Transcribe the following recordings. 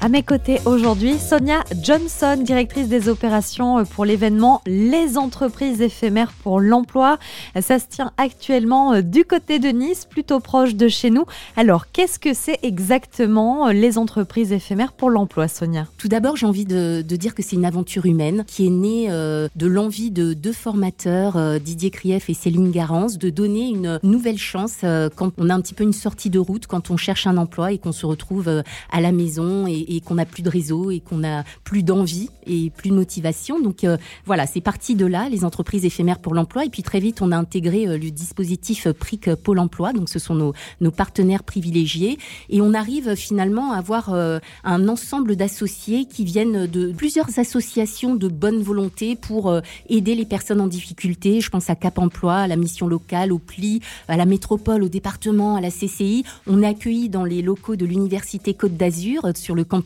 À mes côtés aujourd'hui, Sonia Johnson, directrice des opérations pour l'événement Les entreprises éphémères pour l'emploi. Ça se tient actuellement euh, du côté de Nice, plutôt proche de chez nous. Alors, qu'est-ce que c'est exactement euh, les entreprises éphémères pour l'emploi, Sonia? Tout d'abord, j'ai envie de, dire que c'est une aventure humaine qui est née euh, de l'envie de deux formateurs, Didier Krief et Céline Garance, de donner une nouvelle chance quand on a un petit peu une sortie de route, quand on cherche un emploi et qu'on se retrouve à la maison et, et qu'on n'a plus de réseau et qu'on n'a plus d'envie et plus de motivation. Donc euh, voilà, c'est parti de là, les entreprises éphémères pour l'emploi. Et puis très vite, on a intégré euh, le dispositif PRIC Pôle Emploi. Donc ce sont nos, partenaires privilégiés. Et on arrive finalement à avoir euh, un ensemble d'associés qui viennent de plusieurs associations de bonne volonté pour aider les personnes en difficulté. Je pense à Cap Emploi, à la mission locale, au PLI, à la métropole, au département, à la CCI. On est accueilli dans les locaux de l'Université Côte d'Azur sur le campus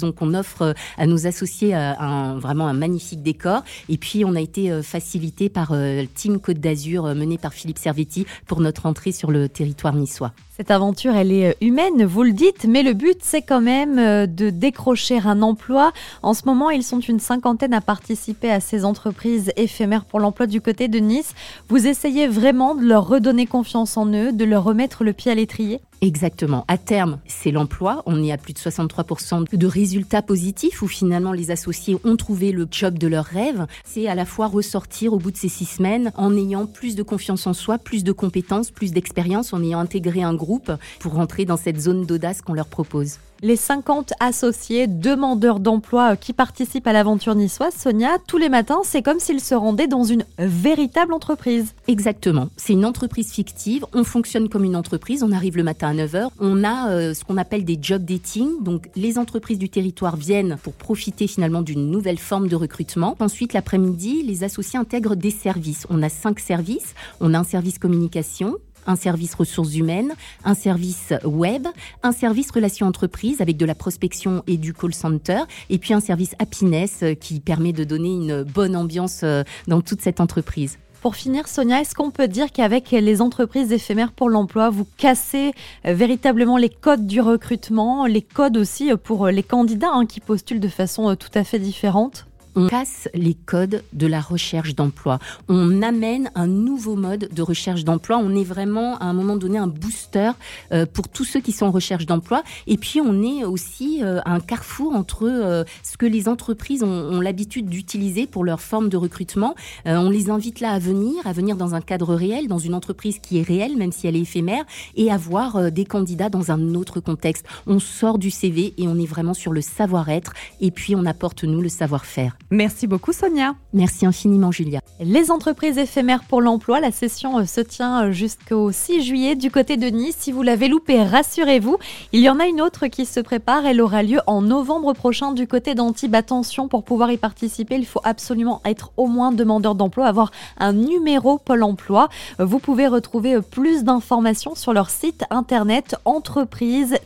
Donc on offre à nos associés un, vraiment un magnifique décor. Et puis on a été euh, facilité par euh, Team Côte d'Azur euh, mené par Philippe Servetti pour notre entrée sur le territoire niçois. Cette aventure, elle est humaine, vous le dites, mais le but, c'est quand même de décrocher un emploi. En ce moment, ils sont une cinquantaine à participer à ces entreprises éphémères pour l'emploi du côté de Nice. Vous essayez vraiment de leur redonner confiance en eux, de leur remettre le pied à l'étrier? Exactement. À terme, c'est l'emploi. On est à plus de 63% de résultats positifs où finalement les associés ont trouvé le job de leur rêve. C'est à la fois ressortir au bout de ces six semaines en ayant plus de confiance en soi, plus de compétences, plus d'expérience, en ayant intégré un groupe pour rentrer dans cette zone d'audace qu'on leur propose les 50 associés demandeurs d'emploi qui participent à l'aventure niçoise, Sonia, tous les matins, c'est comme s'ils se rendaient dans une véritable entreprise. Exactement. C'est une entreprise fictive. On fonctionne comme une entreprise. On arrive le matin à 9h. On a euh, ce qu'on appelle des job dating. Donc, les entreprises du territoire viennent pour profiter finalement d'une nouvelle forme de recrutement. Ensuite, l'après-midi, les associés intègrent des services. On a cinq services. On a un service communication, un service ressources humaines, un service web, un service relations entreprises avec de la prospection et du call center, et puis un service happiness euh, qui permet de donner une bonne ambiance euh, dans toute cette entreprise. Pour finir, Sonia, est-ce qu'on peut dire qu'avec les entreprises éphémères pour l'emploi, vous cassez euh, véritablement les codes du recrutement, les codes aussi pour les candidats hein, qui postulent de façon tout à fait différente? On casse les codes de la recherche d'emploi. On amène un nouveau mode de recherche d'emploi. On est vraiment à un moment donné un booster euh, pour tous ceux qui sont en recherche d'emploi. Et puis on est aussi euh, un carrefour entre euh, ce que les entreprises ont, l'habitude d'utiliser pour leur forme de recrutement. on les invite là à venir, à venir dans un cadre réel, dans une entreprise qui est réelle, même si elle est éphémère, et à voir des candidats dans un autre contexte. On sort du CV et on est vraiment sur le savoir-être. Et puis on apporte nous le savoir-faire. Merci beaucoup Sonia. Merci infiniment Julia. Les entreprises éphémères pour l'emploi, la session euh, se tient euh, jusqu'au 6 juillet du côté de Nice. Si vous l'avez loupé, rassurez-vous, il y en a une autre qui se prépare. Elle aura lieu en novembre prochain du côté d'Antibes. Attention, pour pouvoir y participer, il faut absolument être au moins demandeur d'emploi, avoir un numéro Pôle emploi. Vous pouvez retrouver euh, plus d'informations sur leur site internet entreprise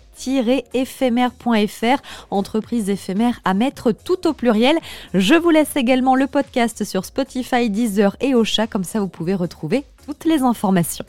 éphémère.fr, entreprise éphémère à mettre tout au pluriel. Je vous laisse également le podcast sur Spotify, Deezer et Ocha, comme ça vous pouvez retrouver toutes les informations.